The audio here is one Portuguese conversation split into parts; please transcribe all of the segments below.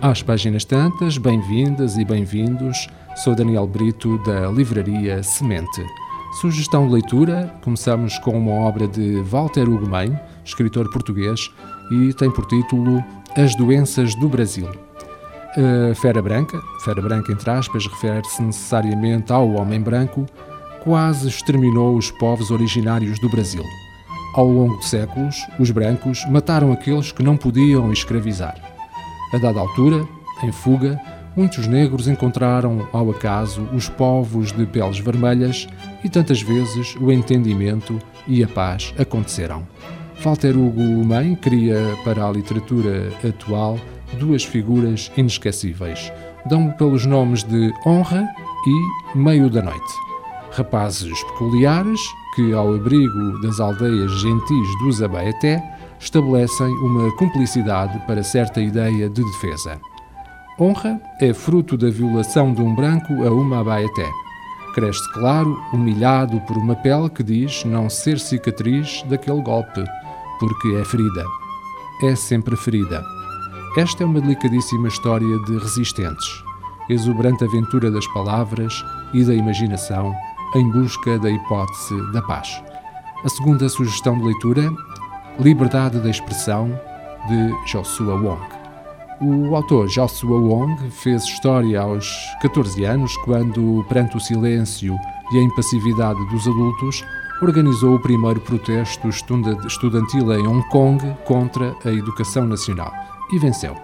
Às páginas tantas, bem-vindas e bem-vindos. Sou Daniel Brito, da Livraria Semente. Sugestão de leitura: começamos com uma obra de Walter Ugumem, escritor português, e tem por título As Doenças do Brasil. A Fera Branca, Fera Branca entre aspas, refere-se necessariamente ao homem branco, quase exterminou os povos originários do Brasil. Ao longo de séculos, os brancos mataram aqueles que não podiam escravizar. A dada altura, em fuga, muitos negros encontraram ao acaso os povos de peles vermelhas e tantas vezes o entendimento e a paz aconteceram. Walter Hugo Mãe cria para a literatura atual duas figuras inesquecíveis. Dão pelos nomes de Honra e Meio da Noite. Rapazes peculiares que, ao abrigo das aldeias gentis do Zabaeté, estabelecem uma cumplicidade para certa ideia de defesa. Honra é fruto da violação de um branco a uma abaeté. Cresce claro, humilhado por uma pele que diz não ser cicatriz daquele golpe, porque é ferida. É sempre ferida. Esta é uma delicadíssima história de resistentes, exuberante aventura das palavras e da imaginação em busca da hipótese da paz. A segunda sugestão de leitura Liberdade de Expressão, de Joshua Wong. O autor Joshua Wong fez história aos 14 anos quando, perante o silêncio e a impassividade dos adultos, organizou o primeiro protesto estudantil em Hong Kong contra a educação nacional e venceu.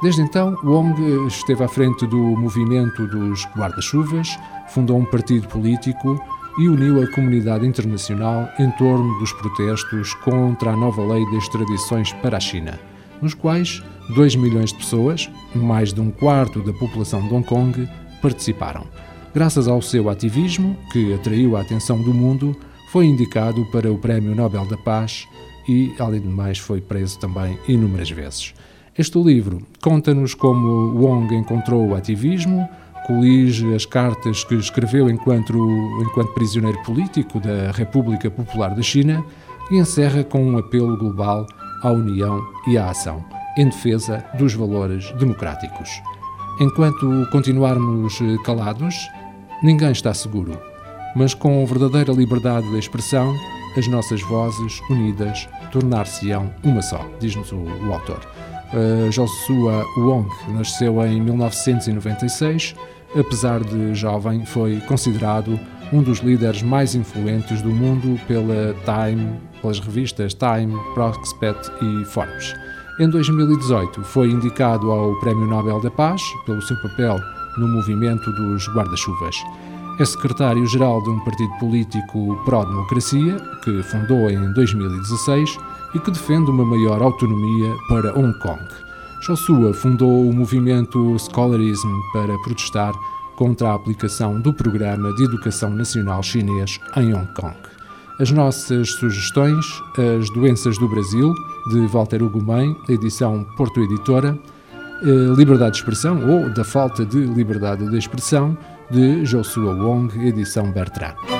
Desde então, Wong esteve à frente do movimento dos guarda-chuvas, fundou um partido político e uniu a comunidade internacional em torno dos protestos contra a nova lei de extradições para a China, nos quais 2 milhões de pessoas, mais de um quarto da população de Hong Kong, participaram. Graças ao seu ativismo, que atraiu a atenção do mundo, foi indicado para o Prémio Nobel da Paz e, além de mais, foi preso também inúmeras vezes. Este livro conta-nos como Wong encontrou o ativismo, colige as cartas que escreveu enquanto, enquanto prisioneiro político da República Popular da China e encerra com um apelo global à união e à ação, em defesa dos valores democráticos. Enquanto continuarmos calados, ninguém está seguro, mas com verdadeira liberdade de expressão, as nossas vozes unidas tornar-se-ão uma só, diz-nos o, o autor. Uh, Joshua Wong nasceu em 1996 apesar de jovem, foi considerado um dos líderes mais influentes do mundo pela Time, pelas revistas Time, Prospect e Forbes. Em 2018 foi indicado ao Prémio Nobel da Paz pelo seu papel no movimento dos guarda-chuvas. É secretário-geral de um partido político pró-democracia, que fundou em 2016 e que defende uma maior autonomia para Hong Kong. Joshua fundou o movimento Scholarism para protestar contra a aplicação do Programa de Educação Nacional Chinês em Hong Kong. As nossas sugestões, As Doenças do Brasil, de Walter Hugo Mãe, edição Porto Editora, eh, Liberdade de Expressão ou Da Falta de Liberdade de Expressão, de Joshua Wong, edição Bertrand.